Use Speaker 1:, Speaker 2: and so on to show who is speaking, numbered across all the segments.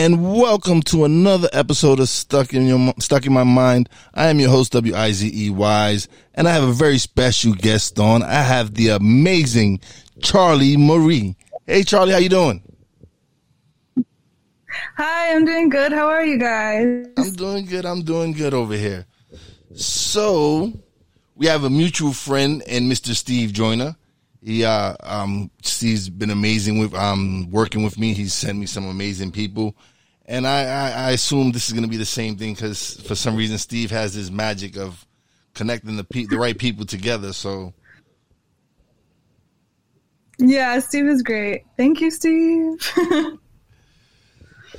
Speaker 1: And welcome to another episode of Stuck in Your Stuck in My Mind. I am your host W I Z E Wise, and I have a very special guest on. I have the amazing Charlie Marie. Hey Charlie, how you doing?
Speaker 2: Hi, I'm doing good. How are you guys?
Speaker 1: I'm doing good. I'm doing good over here. So, we have a mutual friend and Mr. Steve Joyner. He uh um Steve's been amazing with um working with me. He's sent me some amazing people. And I, I, I assume this is going to be the same thing because for some reason Steve has this magic of connecting the pe- the right people together. So
Speaker 2: Yeah, Steve is great. Thank you, Steve.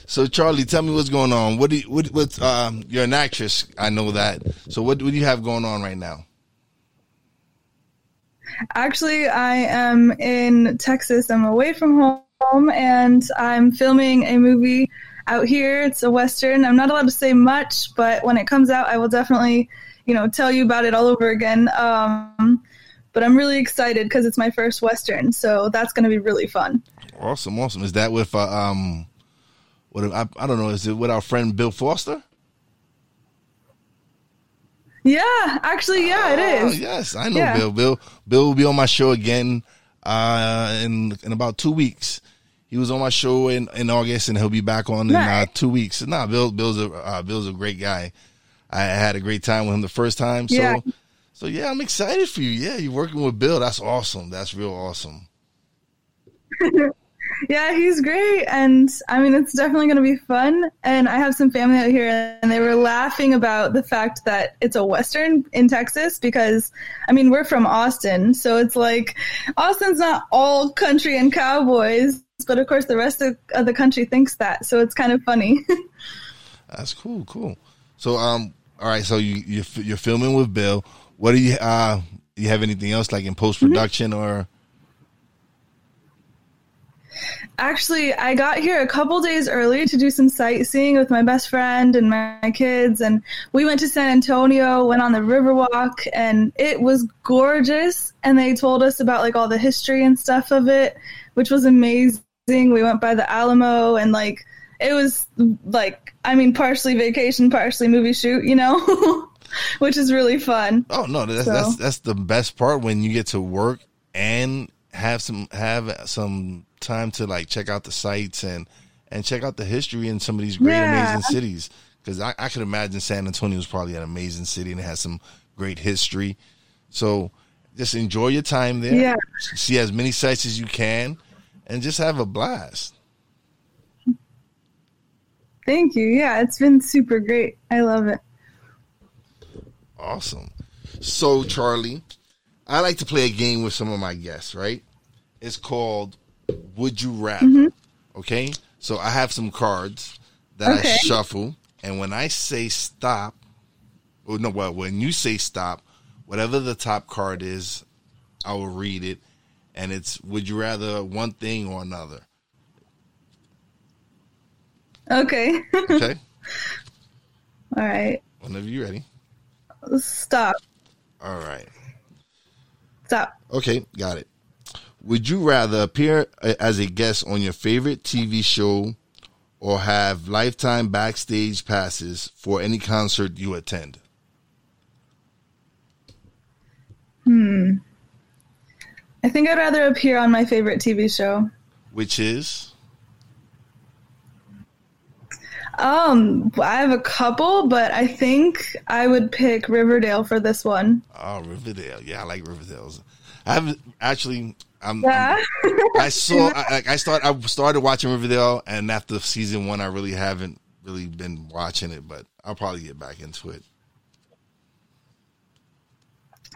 Speaker 1: So Charlie, tell me what's going on. What do you, what what um you're an actress, I know that. So what what do you have going on right now?
Speaker 2: Actually, I am in Texas. I'm away from home and I'm filming a movie out here. It's a western. I'm not allowed to say much, but when it comes out, I will definitely, you know, tell you about it all over again. Um, but I'm really excited because it's my first western, so that's going to be really fun.
Speaker 1: Awesome, awesome. Is that with uh, um what I, I don't know, is it with our friend Bill Foster?
Speaker 2: Yeah, actually, yeah, it
Speaker 1: Oh, yes, I know
Speaker 2: Yeah.
Speaker 1: Bill. Bill Bill will be on my show again uh in in about 2 weeks. He was on my show in, in August and he'll be back on in uh, 2 weeks. Nah, Bill Bill's a uh, Bill's a great guy. I had a great time with him the first time. So
Speaker 2: Yeah.
Speaker 1: so yeah, I'm excited for you. Yeah, you're working with Bill. That's awesome. That's real awesome.
Speaker 2: Yeah, he's great. And I mean, it's definitely going to be fun. And I have some family out here, and they were laughing about the fact that it's a Western in Texas because, I mean, we're from Austin. So it's like Austin's not all country and cowboys. But of course, the rest of, of the country thinks that. So it's kind of funny.
Speaker 1: That's cool, cool. So um all right, so you you you're filming with Bill. What do you uh you have anything else like in post production or
Speaker 2: Actually, I got here a couple days early to do some sightseeing with my best friend and my kids, and we went to San Antonio, went on the Riverwalk, and it was gorgeous. And they told us about like all the history and stuff of it, which was amazing. We went by the Alamo, and like it was like I mean, partially vacation, partially movie shoot, you know, which is really fun.
Speaker 1: Oh no, that's
Speaker 2: So-
Speaker 1: that's that's the best part when you get to work and have some have some time to like check out the sites and and check out the history in some of these great
Speaker 2: Yeah.
Speaker 1: amazing cities. Because I, I could imagine San Antonio is probably an amazing city and it has some great history. So just enjoy your time there.
Speaker 2: Yeah.
Speaker 1: See as many sites as you can, and just have a blast.
Speaker 2: Thank you. Yeah, it's been super great. I love it.
Speaker 1: Awesome. So, Charlie, I like to play a game with some of my guests, right? It's called Would You Rather. Mm-hmm. Okay? So, I have some cards that I shuffle, and when I say stop, or no, well, when you say stop, whatever the top card is, I will read it, and it's Would you rather one thing or another?
Speaker 2: Okay.
Speaker 1: Okay?
Speaker 2: all right.
Speaker 1: Whenever you're ready.
Speaker 2: Stop.
Speaker 1: All right.
Speaker 2: Stop.
Speaker 1: Okay, got it. Would you rather appear as a guest on your favorite TV show or have lifetime backstage passes for any concert you attend? Hmm.
Speaker 2: I think I'd rather appear on my favorite TV show.
Speaker 1: Which is
Speaker 2: Um, I have a couple, but I think I would pick Riverdale for this one.
Speaker 1: oh Riverdale. Yeah, I like Riverdale's. I haven't actually. I'm,
Speaker 2: Yeah.
Speaker 1: I'm- I saw. I, I start. I started watching Riverdale, and after season one, I really haven't really been watching it, but I'll probably get back into it.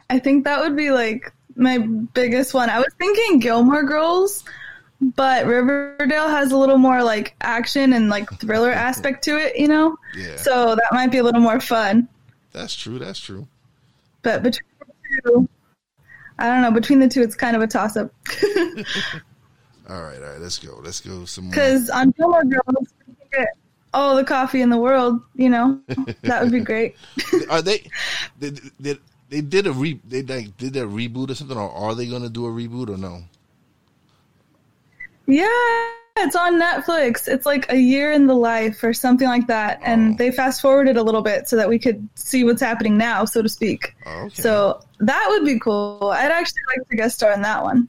Speaker 2: I think that would be like my biggest one. I was thinking Gilmore Girls, but Riverdale has a little more like action and like thriller aspect to it, you know?
Speaker 1: Yeah.
Speaker 2: So that might be a little more fun.
Speaker 1: That's true. That's true.
Speaker 2: But between the two, I don't know, between the two, it's kind of a toss up.
Speaker 1: All right, all right. Let's go. Let's go some more.
Speaker 2: Because on Gilmore Girls, we can get all the coffee in the world, you know? That would be great.
Speaker 1: Are they? They, they, they did a re. They like did a reboot or something, or are they going to do a reboot or no?
Speaker 2: Yeah, it's on Netflix. It's like a year in the life or something like that. And
Speaker 1: Oh.
Speaker 2: they fast forwarded a little bit so that we could see what's happening now, so to speak.
Speaker 1: Oh, okay.
Speaker 2: So that would be cool. I'd actually like to guest star in that one.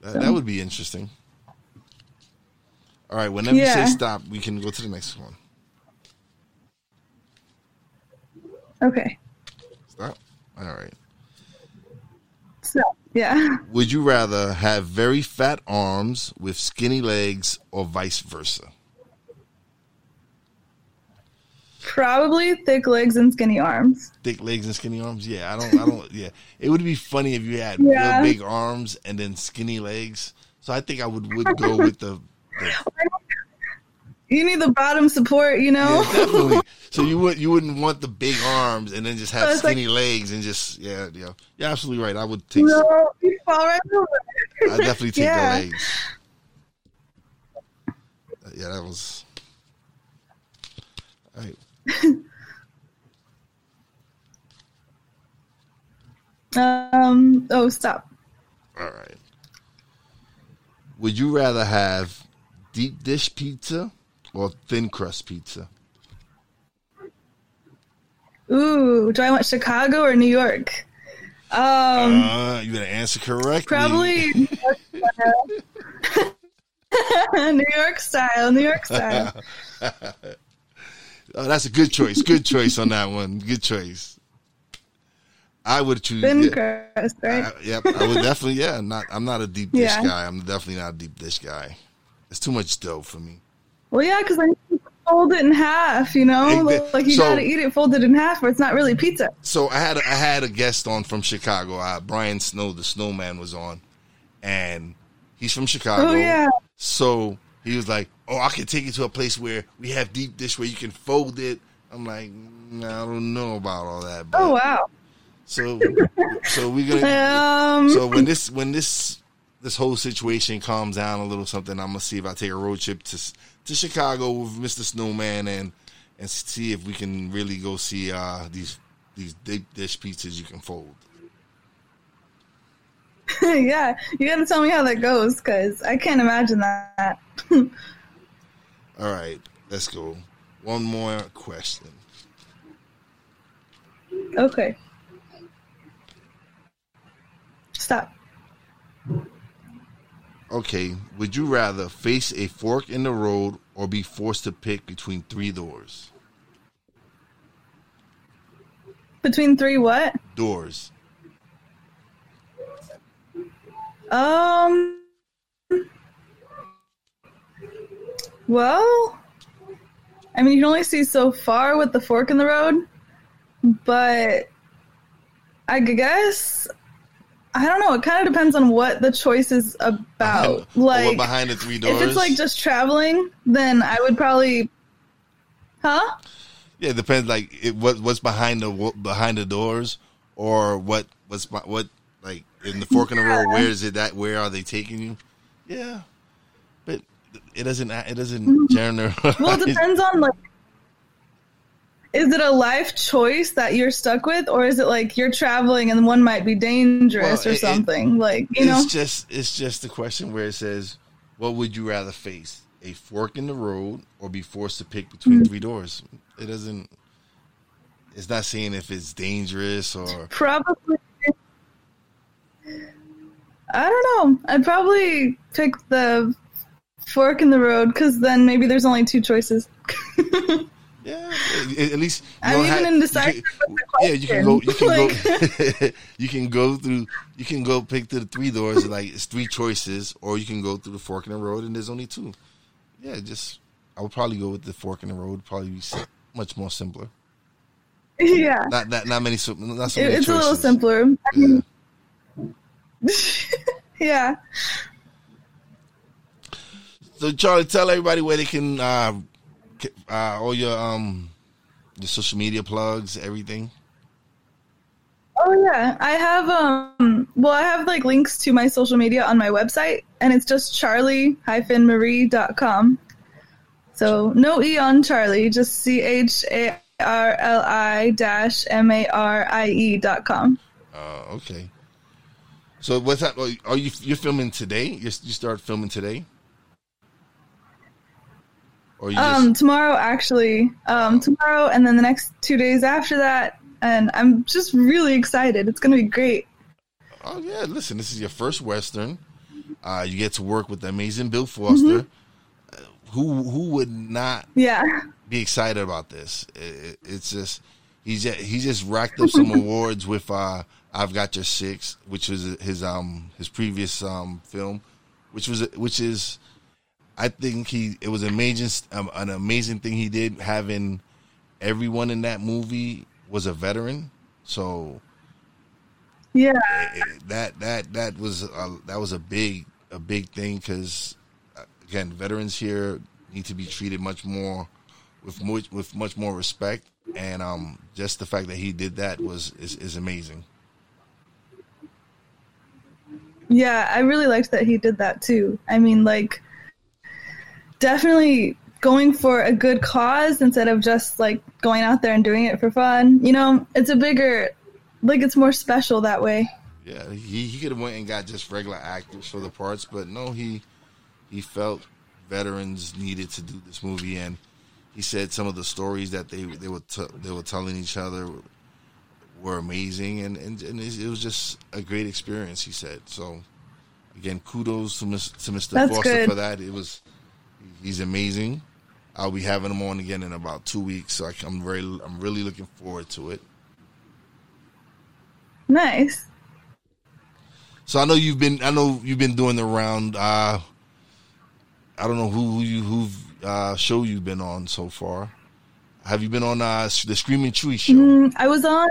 Speaker 1: That, that would be interesting. All right. Whenever you say stop, we can go to the next one.
Speaker 2: Okay.
Speaker 1: Stop. All right.
Speaker 2: So, yeah.
Speaker 1: Would you rather have very fat arms with skinny legs, or vice versa?
Speaker 2: Probably thick legs and skinny arms.
Speaker 1: Thick legs and skinny arms? Yeah, I don't. I don't. Yeah, it would be funny if you had
Speaker 2: Yeah.
Speaker 1: real big arms and then skinny legs. So I think I would would go with the. the
Speaker 2: You need the bottom support, you know?
Speaker 1: yeah, definitely. So you would you wouldn't want the big arms and then just have
Speaker 2: So it's like-
Speaker 1: skinny legs and just yeah yeah you're absolutely right. I would take
Speaker 2: no, you fall right over.
Speaker 1: I definitely take
Speaker 2: Yeah.
Speaker 1: the legs. Uh, Yeah, that was. All right.
Speaker 2: Um, oh, stop.
Speaker 1: All right. Would you rather have deep dish pizza or thin crust pizza?
Speaker 2: Ooh, do I want Chicago or New York? Um,
Speaker 1: Uh, you gotta answer correctly.
Speaker 2: Probably New York style. New York style. New York style.
Speaker 1: Oh, that's a good choice. Good choice on that one. Good choice. I would choose.
Speaker 2: Thin
Speaker 1: yeah,
Speaker 2: crust, right?
Speaker 1: I, yep, I would definitely. Yeah, not. I'm not a deep dish
Speaker 2: Yeah.
Speaker 1: guy. I'm definitely not a deep dish guy. It's too much dough for me.
Speaker 2: well, yeah, because you fold it in half. You know,
Speaker 1: Exa-
Speaker 2: like you
Speaker 1: so-
Speaker 2: gotta eat it folded in half, or it's not really pizza.
Speaker 1: So I had a, I had a guest on from Chicago. Uh, Brian Snow, the Snowman, was on, and he's from Chicago.
Speaker 2: Oh yeah.
Speaker 1: So he was like, "Oh, I can take you to a place where we have deep dish where you can fold it." I'm like, "Mm, I don't know about all that. But,
Speaker 2: Oh wow.
Speaker 1: So, so we're gonna.
Speaker 2: Um.
Speaker 1: So when this when this this whole situation calms down a little, something I'm gonna see if I take a road trip to to Chicago with Mr. Snowman and and see if we can really go see uh these these deep dish pizzas you can fold.
Speaker 2: yeah, you gotta tell me how that goes, because I can't imagine that.
Speaker 1: All right, let's go. One more question.
Speaker 2: okay. Stop.
Speaker 1: Okay, would you rather face a fork in the road or be forced to pick between three doors?
Speaker 2: Between three what?
Speaker 1: Doors.
Speaker 2: Um. Well, I mean, you can only see so far with the fork in the road, but I guess I don't know. It kind of depends on what the choice is about.
Speaker 1: What
Speaker 2: Like,
Speaker 1: behind the three doors?
Speaker 2: if it's like just traveling, then I would probably, huh?
Speaker 1: Yeah, it depends. Like it, what what's behind the behind the doors, or what what's what like in the fork in the road. Where is it that? Where are they taking you? Yeah, it doesn't. It doesn't.
Speaker 2: Mm-hmm. Well, it depends on like. Is it a life choice that you're stuck with, or is it like you're traveling and one might be dangerous
Speaker 1: Well,
Speaker 2: or
Speaker 1: it- it-
Speaker 2: something? like you
Speaker 1: it's
Speaker 2: know, it's
Speaker 1: just it's just the question where it says, "What would you rather face: a fork in the road, or be forced to pick between
Speaker 2: Mm-hmm.
Speaker 1: three doors?" It doesn't. It's not saying if it's dangerous or
Speaker 2: probably. I don't know. I'd probably pick the fork in the road because then maybe there's only two choices.
Speaker 1: Yeah, at least you
Speaker 2: I'm even
Speaker 1: have-
Speaker 2: indecisive
Speaker 1: you
Speaker 2: with the
Speaker 1: yeah, you can go. You can
Speaker 2: question.
Speaker 1: go. you can go through. You can go pick through the three doors. Like it's three choices, or you can go through the fork in the road, and there's only two. Yeah, just I would probably go with the fork in the road. Probably be much more simpler.
Speaker 2: yeah,
Speaker 1: Not not not many. Not so many
Speaker 2: it's a little simpler.
Speaker 1: Yeah.
Speaker 2: yeah.
Speaker 1: So Charlie, tell everybody where they can uh, uh, all your um your social media plugs, everything.
Speaker 2: Oh yeah, I have um well I have like links to my social media on my website and it's just charlie-marie.com. So no E on Charlie, just C H A R L I dash M A R I E dot com.
Speaker 1: Uh, okay. So what's that? Are you you're filming today? You you start filming today?
Speaker 2: Or you um just... tomorrow actually. Um tomorrow and then the next 2 days after that and I'm just really excited. It's going to be great.
Speaker 1: Oh yeah, listen, this is your first western. Uh you get to work with the amazing Bill Foster. Mm-hmm. Uh, who who would not
Speaker 2: Yeah.
Speaker 1: be excited about this? It, it's just he's just, he just racked up some awards with uh I've Got Your Six, which was his um his previous um film, which was which is I think he it was amazing um, an amazing thing he did having everyone in that movie was a veteran, so
Speaker 2: yeah,
Speaker 1: that that that was a, that was a big a big thing because uh, again, veterans here need to be treated much more with much with much more respect, and um, just the fact that he did that was is, is amazing.
Speaker 2: Yeah, I really liked that he did that too. I mean, like, definitely going for a good cause instead of just like going out there and doing it for fun. You know, it's a bigger, like, it's more special that way.
Speaker 1: Yeah, he, he could have went and got just regular actors for the parts, but no, he he felt veterans needed to do this movie, and he said some of the stories that they they were t- they were telling each other were amazing, and and, and it was just a great experience. He said so. Again, kudos to, Ms., to Mr.
Speaker 2: That's
Speaker 1: Foster
Speaker 2: good.
Speaker 1: for that. It was he's amazing. I'll be having him on again in about two weeks, so I, am very I'm really looking forward to it.
Speaker 2: Nice.
Speaker 1: So I know you've been I know you've been doing the round. Uh, I don't know who, who you who uh, show you've been on so far. Have you been on uh, the Screaming Tree show?
Speaker 2: Mm, I was on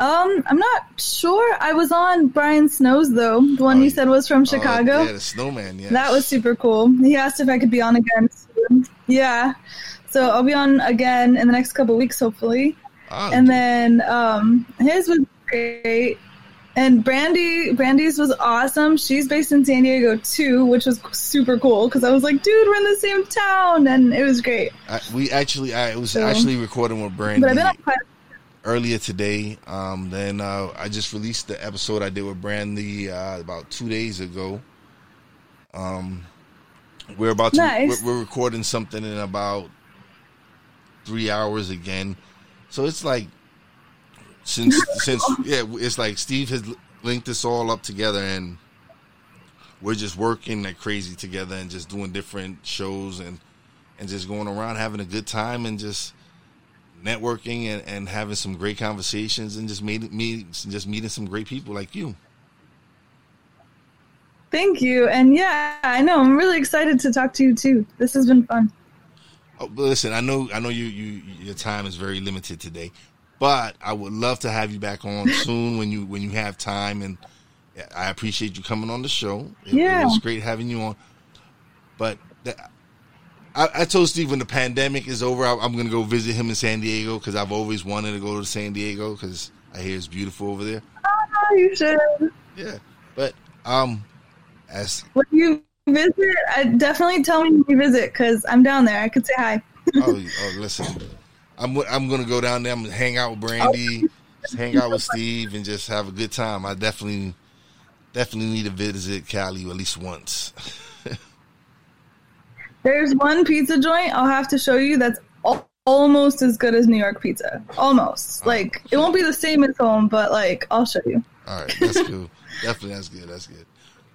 Speaker 2: um, I'm not sure. I was on Brian Snow's though. The one oh, you said was from Chicago.
Speaker 1: Uh, yeah, the snowman. Yeah,
Speaker 2: that was super cool. He asked if I could be on again. Soon. Yeah, so I'll be on again in the next couple weeks, hopefully. Oh, and then um, his was great. And Brandy, Brandy's was awesome. She's based in San Diego too, which was super cool because I was like, dude, we're in the same town, and it was great.
Speaker 1: I, we actually, I was so, actually recording with Brandy. But I've been on quite earlier today. Um, then uh, I just released the episode I did with Brandy uh, about two days ago. Um, we're about to
Speaker 2: nice.
Speaker 1: we're, we're, recording something in about three hours again. So it's like since since yeah, it's like Steve has linked this all up together and we're just working like crazy together and just doing different shows and and just going around having a good time and just networking and, and having some great conversations and just meeting me just meeting some great people like you.
Speaker 2: Thank you. And yeah, I know I'm really excited to talk to you too. This has been fun.
Speaker 1: Oh, listen, I know I know you you your time is very limited today, but I would love to have you back on soon when you when you have time and I appreciate you coming on the show. It,
Speaker 2: yeah.
Speaker 1: it was great having you on. But the, I, I, told Steve when the pandemic is over, I, am going to go visit him in San Diego because I've always wanted to go to San Diego because I hear it's beautiful over there.
Speaker 2: Oh, you should.
Speaker 1: Yeah, but um, as
Speaker 2: when you visit, I definitely tell me you visit because I'm down there. I could say hi.
Speaker 1: oh, oh, listen, I'm I'm going to go down there. I'm going to hang out with Brandy, oh. hang out with Steve, and just have a good time. I definitely definitely need to visit Cali at least once.
Speaker 2: There's one pizza joint I'll have to show you that's al- almost as good as New York pizza. Almost. Like it won't be the same as home, but like I'll show you.
Speaker 1: All right, that's cool. Definitely, that's good. That's good.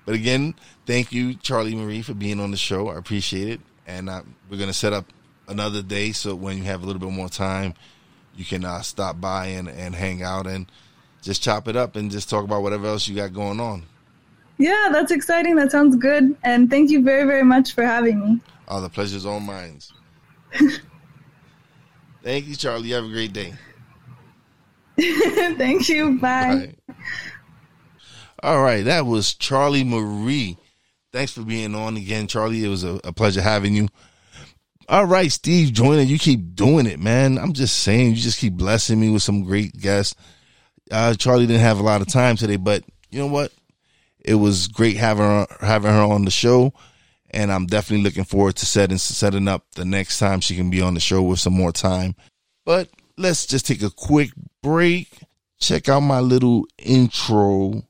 Speaker 1: But again, thank you, Charlie Marie, for being on the show. I appreciate it, and uh, we're gonna set up another day so when you have a little bit more time, you can uh, stop by and, and hang out and just chop it up and just talk about whatever else you got going on.
Speaker 2: Yeah, that's exciting. That sounds good. And thank you very, very much for having me.
Speaker 1: Oh, the pleasure's all mine. Thank you, Charlie. You have a great day.
Speaker 2: Thank you. Bye.
Speaker 1: Bye. All right, that was Charlie Marie. Thanks for being on again, Charlie. It was a, a pleasure having you. All right, Steve Joyner, you keep doing it, man. I'm just saying, you just keep blessing me with some great guests. Uh, Charlie didn't have a lot of time today, but you know what? It was great having her, having her on the show, and I'm definitely looking forward to setting setting up the next time she can be on the show with some more time. But let's just take a quick break. Check out my little intro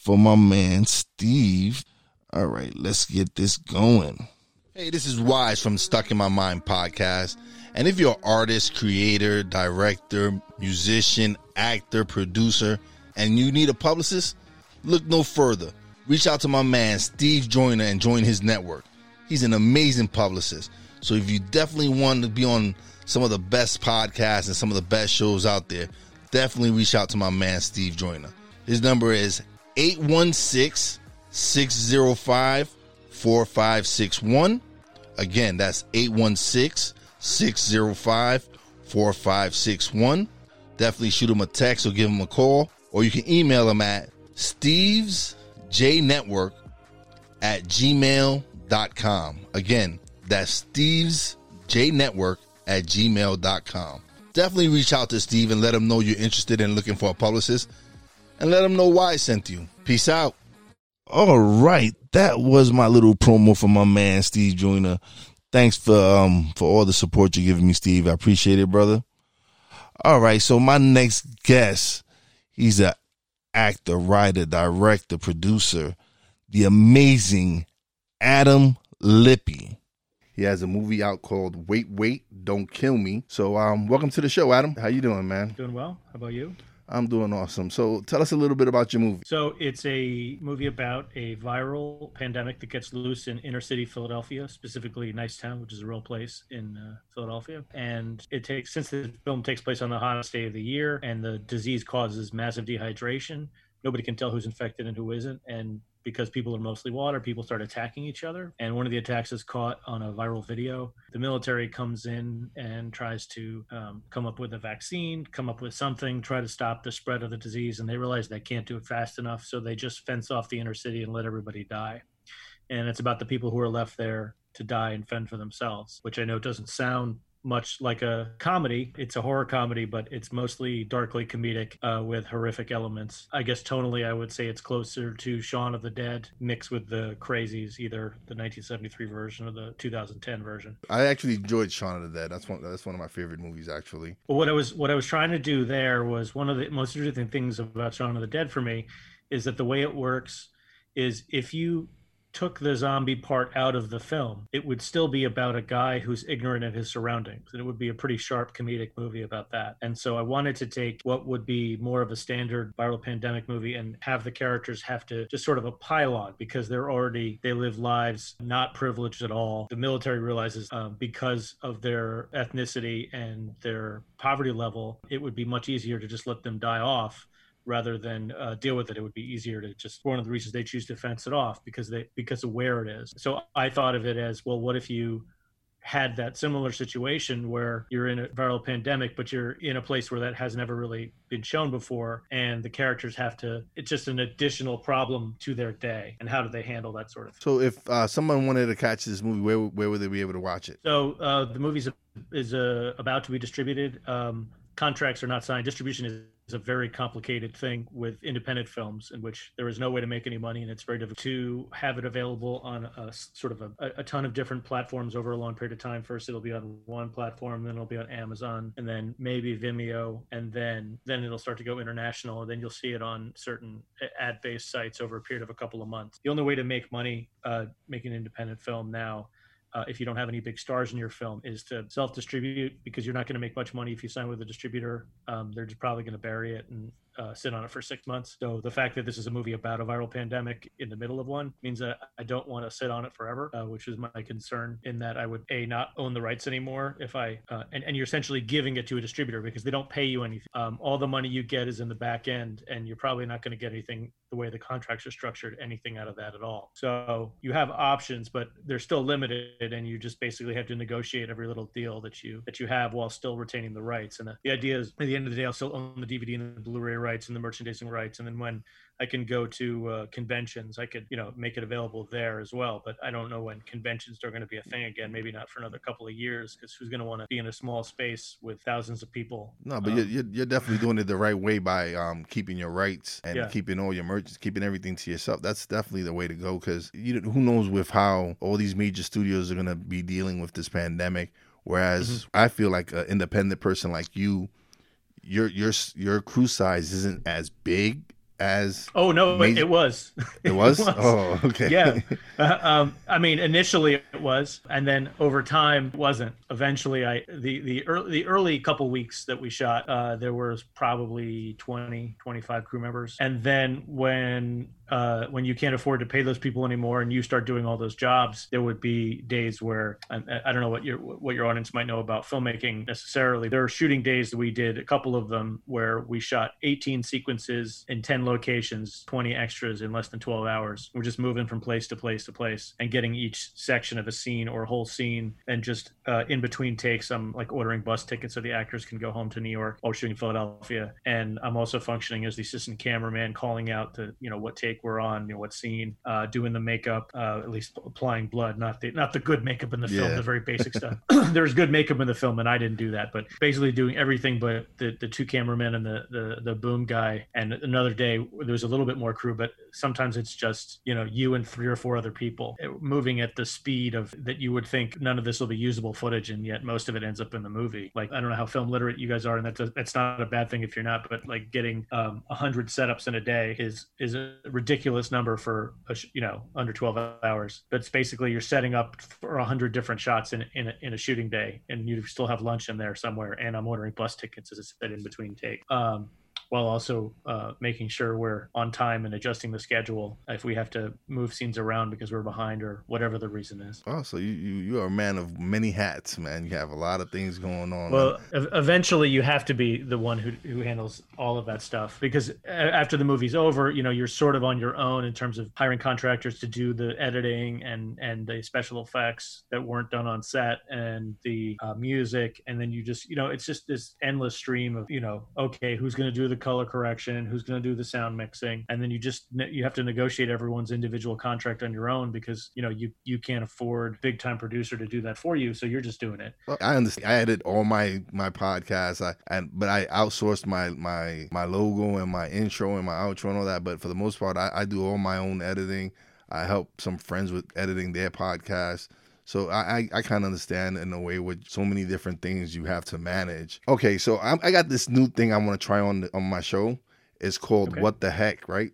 Speaker 1: for my man Steve. All right, let's get this going. Hey, this is Wise from Stuck in My Mind podcast. And if you're an artist, creator, director, musician, actor, producer, and you need a publicist, look no further. Reach out to my man Steve Joyner and join his network. He's an amazing publicist. So if you definitely want to be on some of the best podcasts and some of the best shows out there, definitely reach out to my man Steve Joyner. His number is 816 605 4561. Again, that's 816 605 4561. Definitely shoot him a text or give him a call, or you can email him at Steve's J Network at gmail.com. Again, that's Steve's J Network at gmail.com. Definitely reach out to Steve and let him know you're interested in looking for a publicist and let him know why I sent you. Peace out. All right, that was my little promo for my man Steve Joyner. Thanks for um for all the support you're giving me, Steve. I appreciate it, brother. All right, so my next guest, he's a actor, writer, director, producer, the amazing Adam Lippy. He has a movie out called Wait, Wait, Don't Kill Me. So um welcome to the show, Adam. How you doing, man?
Speaker 3: Doing well. How about you?
Speaker 1: I'm doing awesome. So tell us a little bit about your movie.
Speaker 3: So it's a movie about a viral pandemic that gets loose in inner city Philadelphia, specifically Nicetown, which is a real place in uh, Philadelphia. And it takes since the film takes place on the hottest day of the year, and the disease causes massive dehydration. Nobody can tell who's infected and who isn't, and because people are mostly water, people start attacking each other. And one of the attacks is caught on a viral video. The military comes in and tries to um, come up with a vaccine, come up with something, try to stop the spread of the disease. And they realize they can't do it fast enough. So they just fence off the inner city and let everybody die. And it's about the people who are left there to die and fend for themselves, which I know doesn't sound much like a comedy. It's a horror comedy, but it's mostly darkly comedic uh, with horrific elements. I guess tonally, I would say it's closer to Shaun of the Dead mixed with the Crazies, either the 1973 version or the 2010 version.
Speaker 1: I actually enjoyed Shaun of the Dead. That's one. That's one of my favorite movies, actually.
Speaker 3: But what I was what I was trying to do there was one of the most interesting things about Shaun of the Dead for me is that the way it works is if you took the zombie part out of the film, it would still be about a guy who's ignorant of his surroundings. And it would be a pretty sharp comedic movie about that. And so I wanted to take what would be more of a standard viral pandemic movie and have the characters have to just sort of a pylon because they're already, they live lives not privileged at all. The military realizes um, because of their ethnicity and their poverty level, it would be much easier to just let them die off rather than uh, deal with it. It would be easier to just one of the reasons they choose to fence it off because they because of where it is. So I thought of it as well. What if you had that similar situation where you're in a viral pandemic, but you're in a place where that has never really been shown before, and the characters have to. It's just an additional problem to their day, and how do they handle that sort of thing?
Speaker 1: So, if uh, someone wanted to catch this movie, where where would they be able to watch it?
Speaker 3: So, uh, the movie is uh, about to be distributed. Um, contracts are not signed. Distribution is a very complicated thing with independent films in which there is no way to make any money and it's very difficult to have it available on a sort of a, a, ton of different platforms over a long period of time. First it'll be on one platform then it'll be on amazon and then maybe vimeo and then then it'll start to go international and then you'll see it on certain ad-based sites over a period of a couple of months. The only way to make money uh, making an independent film now uh, if you don't have any big stars in your film, is to self distribute because you're not going to make much money if you sign with a distributor. Um, they're just probably going to bury it and uh, sit on it for six months. So the fact that this is a movie about a viral pandemic in the middle of one means that I don't want to sit on it forever, uh, which is my concern. In that I would a not own the rights anymore if I uh, and and you're essentially giving it to a distributor because they don't pay you anything. Um, all the money you get is in the back end, and you're probably not going to get anything the way the contracts are structured, anything out of that at all. So you have options, but they're still limited, and you just basically have to negotiate every little deal that you that you have while still retaining the rights. And the, the idea is, at the end of the day, I'll still own the DVD and the Blu-ray rights rights and the merchandising rights, and then when I can go to uh, conventions. I could, you know, make it available there as well. But I don't know when conventions are going to be a thing again. Maybe not for another couple of years because who's going to want to be in a small space with thousands of people?
Speaker 1: No, but um, you're, you're definitely doing it the right way by um, keeping your rights and yeah. keeping all your merch, keeping everything to yourself. That's definitely the way to go because you who knows with how all these major studios are going to be dealing with this pandemic. Whereas mm-hmm. I feel like an independent person like you, your your your crew size isn't as big as
Speaker 3: oh no major... it was
Speaker 1: it was, it was. oh okay.
Speaker 3: Yeah. Uh, um, i mean initially it was and then over time wasn't. Eventually i the the early the early couple weeks that we shot uh, there was probably 20 25 crew members. And then when uh, when you can't afford to pay those people anymore and you start doing all those jobs, there would be days where I, I, don't know what your what your audience might know about filmmaking necessarily. There are shooting days that we did a couple of them where we shot 18 sequences in 10 locations, 20 extras in less than 12 hours. We're just moving from place to place to place and getting each section of a scene or a whole scene and just uh, in between takes, I'm like ordering bus tickets so the actors can go home to New York while shooting Philadelphia. And I'm also functioning as the assistant cameraman, calling out to you know what take we're on, you know, what scene, uh, doing the makeup, uh, at least applying blood, not the not the good makeup in the film, yeah. the very basic stuff. There's good makeup in the film, and I didn't do that, but basically doing everything but the the two cameramen and the the the boom guy. And another day there was a little bit more crew, but sometimes it's just you know you and three or four other people eh, moving at the speed of that you would think none of this will be usable footage, and yet most of it ends up in the movie. Like I don't know how film literate you guys are, and that's that's not a bad thing if you're not, but like getting um, a hundred setups in a day is is a ridiculous ridiculous number for a, you know under 12 hours but it's basically you're setting up for 100 different shots in, in, a, in a shooting day and you still have lunch in there somewhere and i'm ordering bus tickets as i said in between take. Um, while also uh, making sure we're on time and adjusting the schedule if we have to move scenes around because we're behind or whatever the reason is.
Speaker 1: Oh, so you you, you are a man of many hats, man. You have a lot of things going on.
Speaker 3: Well, eventually you have to be the one who who handles all of that stuff because after the movie's over, you know, you're sort of on your own in terms of hiring contractors to do the editing and and the special effects that weren't done on set and the uh, music, and then you just you know it's just this endless stream of you know okay who's going to do the color correction, who's going to do the sound mixing, and then you just you have to negotiate everyone's individual contract on your own because you know you you can't afford big time producer to do that for you, so you're just doing it.
Speaker 1: Well, I understand. I edit all my my podcasts, I and but I outsourced my my my logo and my intro and my outro and all that. But for the most part, I, I do all my own editing. I help some friends with editing their podcast. So I, I, I kind of understand in a way with so many different things you have to manage. Okay, so i i got this new thing I want to try on the, on my show. It's called okay. "What the Heck," right?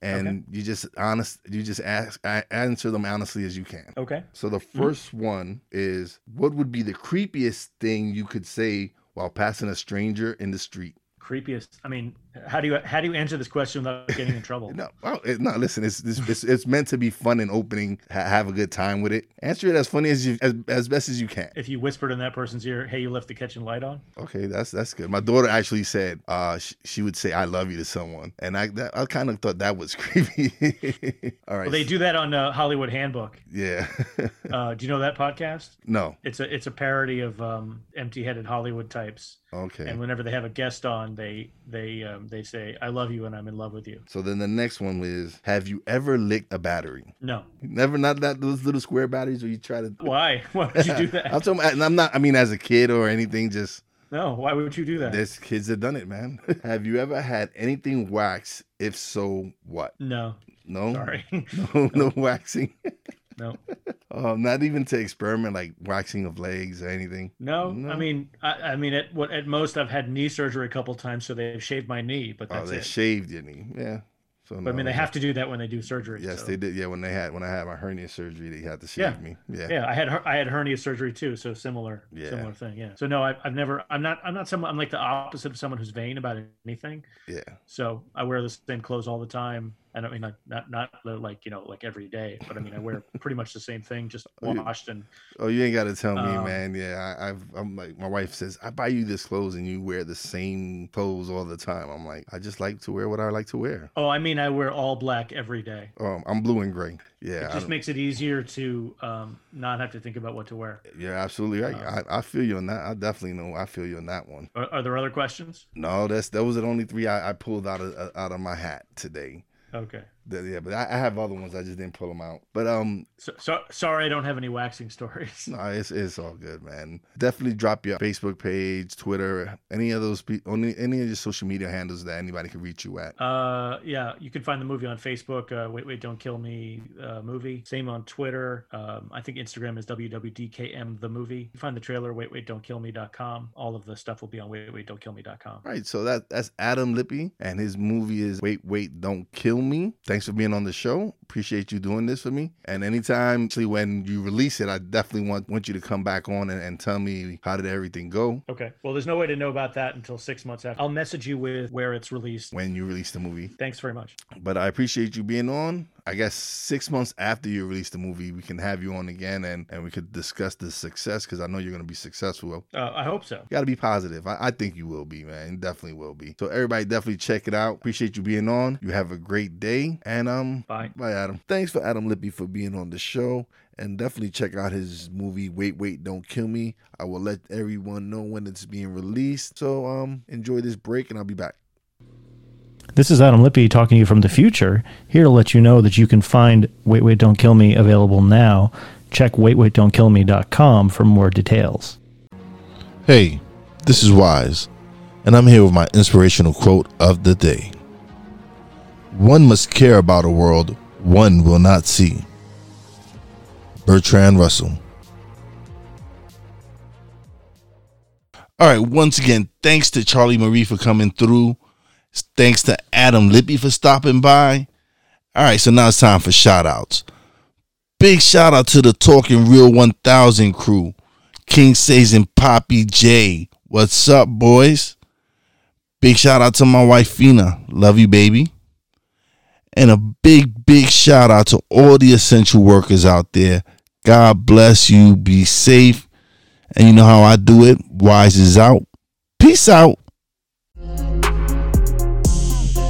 Speaker 1: And okay. you just honest, you just ask answer them honestly as you can.
Speaker 3: Okay.
Speaker 1: So the 1st mm-hmm. one is, what would be the creepiest thing you could say while passing a stranger in the street?
Speaker 3: creepiest i mean how do you how do you answer this question without getting in trouble?
Speaker 1: No well, no listen it's, it's, it's it's meant to be fun and opening ha- have a good time with it. Answer it as funny as you as, as best as you can.
Speaker 3: If you whispered in that person's ear hey you left the kitchen light on?
Speaker 1: Okay that's that's good. My daughter actually said uh sh- she would say i love you to someone. And i that, i kind of thought that was creepy.
Speaker 3: All right. Well, they do that on uh, hollywood handbook.
Speaker 1: Yeah.
Speaker 3: Uh do you know that podcast?
Speaker 1: No.
Speaker 3: It's a it's a parody of um empty-headed hollywood types.
Speaker 1: Okay.
Speaker 3: And whenever they have a guest on, they they um, they say, "I love you and I'm in love with you."
Speaker 1: So then the next one is, have you ever licked a battery?
Speaker 3: No.
Speaker 1: Never. Not that those little square batteries where you try to.
Speaker 3: Why? Why would you do that?
Speaker 1: I'm talking. I'm not. I mean, as a kid or anything, just.
Speaker 3: No. Why would you do that?
Speaker 1: There's kids that done it, man. have you ever had anything wax? If so, what?
Speaker 3: No.
Speaker 1: No.
Speaker 3: Sorry.
Speaker 1: no, no waxing.
Speaker 3: No.
Speaker 1: Um, not even to experiment like waxing of legs or anything.
Speaker 3: No, no. I mean, I, I, mean, at what at most I've had knee surgery a couple times, so they've shaved my knee. But oh, that's
Speaker 1: oh, they
Speaker 3: it.
Speaker 1: shaved your knee, yeah.
Speaker 3: So but, no, I mean, they have to do that when they do surgery.
Speaker 1: Yes,
Speaker 3: so.
Speaker 1: they did. Yeah, when they had when I had my hernia surgery, they had to shave
Speaker 3: yeah.
Speaker 1: me. Yeah,
Speaker 3: yeah. I had I had hernia surgery too, so similar,
Speaker 1: yeah.
Speaker 3: similar thing. Yeah. So no, I, I've never. I'm not. I'm not someone. I'm like the opposite of someone who's vain about anything.
Speaker 1: Yeah.
Speaker 3: So I wear the same clothes all the time And I mean, not, not not like you know, like every day, but I mean, I wear pretty much the same thing, just
Speaker 1: Oh,
Speaker 3: washed and
Speaker 1: Oh, you ain't got to tell me,
Speaker 3: Um,
Speaker 1: man. Yeah, I, I've, I'm like, my wife says, I buy you this clothes and you wear the same clothes all the time. I'm like, I just like to wear what I like to wear.
Speaker 3: oh, I mean, I wear all black every day.
Speaker 1: Um, I'm blue and gray. Yeah,
Speaker 3: It just makes it easier to um, not have to think about what to wear.
Speaker 1: you're absolutely right.
Speaker 3: Um,
Speaker 1: I, I feel you on that. I definitely know. I feel you on that one.
Speaker 3: Are, are there other questions?
Speaker 1: No, that's those are the only three I, I pulled out of out of my hat today.
Speaker 3: Okay.
Speaker 1: The- yeah, but I, I have other ones. I just didn't pull them out. But um,
Speaker 3: So, so sorry, I don't have any waxing stories.
Speaker 1: no, it's it's all good, man. Definitely drop your Facebook page, Twitter, any of those, only any of your social media handles that anybody can reach you at.
Speaker 3: Uh, yeah, you can find the movie on Facebook. Uh, wait, wait, don't kill me. Uh, movie. Same on Twitter. Um, I think Instagram is www.dkm the movie. You can find the trailer. Wait, wait, don't kill me.com. All of the stuff will be on wait, wait, don't kill me.com.
Speaker 1: Right, so that that's Adam Lippy, and his movie is Wait, Wait, Don't Kill Me. Thanks for being on the show. Appreciate you doing this for me. And anytime, actually, when you release it, I definitely want want you to come back on and, and tell me how did everything go
Speaker 3: Okay. Well, there's no way to know about that until six months after. I'll message you with where it's released.
Speaker 1: when you release the movie.
Speaker 3: Thanks very much.
Speaker 1: But I appreciate you being on. I guess six months after you release the movie, we can have you on again and, and we could discuss the success because I know you're going to be successful.
Speaker 3: Uh, I hope so.
Speaker 1: Got to be positive. I, I think you will be, man. You definitely will be. So everybody, definitely check it out. Appreciate you being on. You have a great day, and um,
Speaker 3: Bye.
Speaker 1: bye, Adam. Thanks for Adam Lippy for being on the show, and definitely check out his movie. Wait, wait, don't kill me. I will let everyone know when it's being released. So um, enjoy this break, and I'll be back.
Speaker 4: This is Adam Lippy talking to you from the future, here to let you know that you can find Wait Wait Don't Kill Me available now. Check waitwaitdon'tkillme.com for more details.
Speaker 5: Hey, this is Wise, and I'm here with my inspirational quote of the day. One must care about a world one will not see. Bertrand Russell.
Speaker 1: All right, once again, thanks to Charlie Marie for coming through. Thanks to Adam Lippy for stopping by. All right, so now it's time for shout outs. Big shout out to the Talking Real 1000 crew. King Says and Poppy J. What's up, boys? Big shout out to my wife Fina. Love you, baby. And a big, big shout out to all the essential workers out there. God bless you. Be safe. And you know how I do it. Wise is out. Peace out.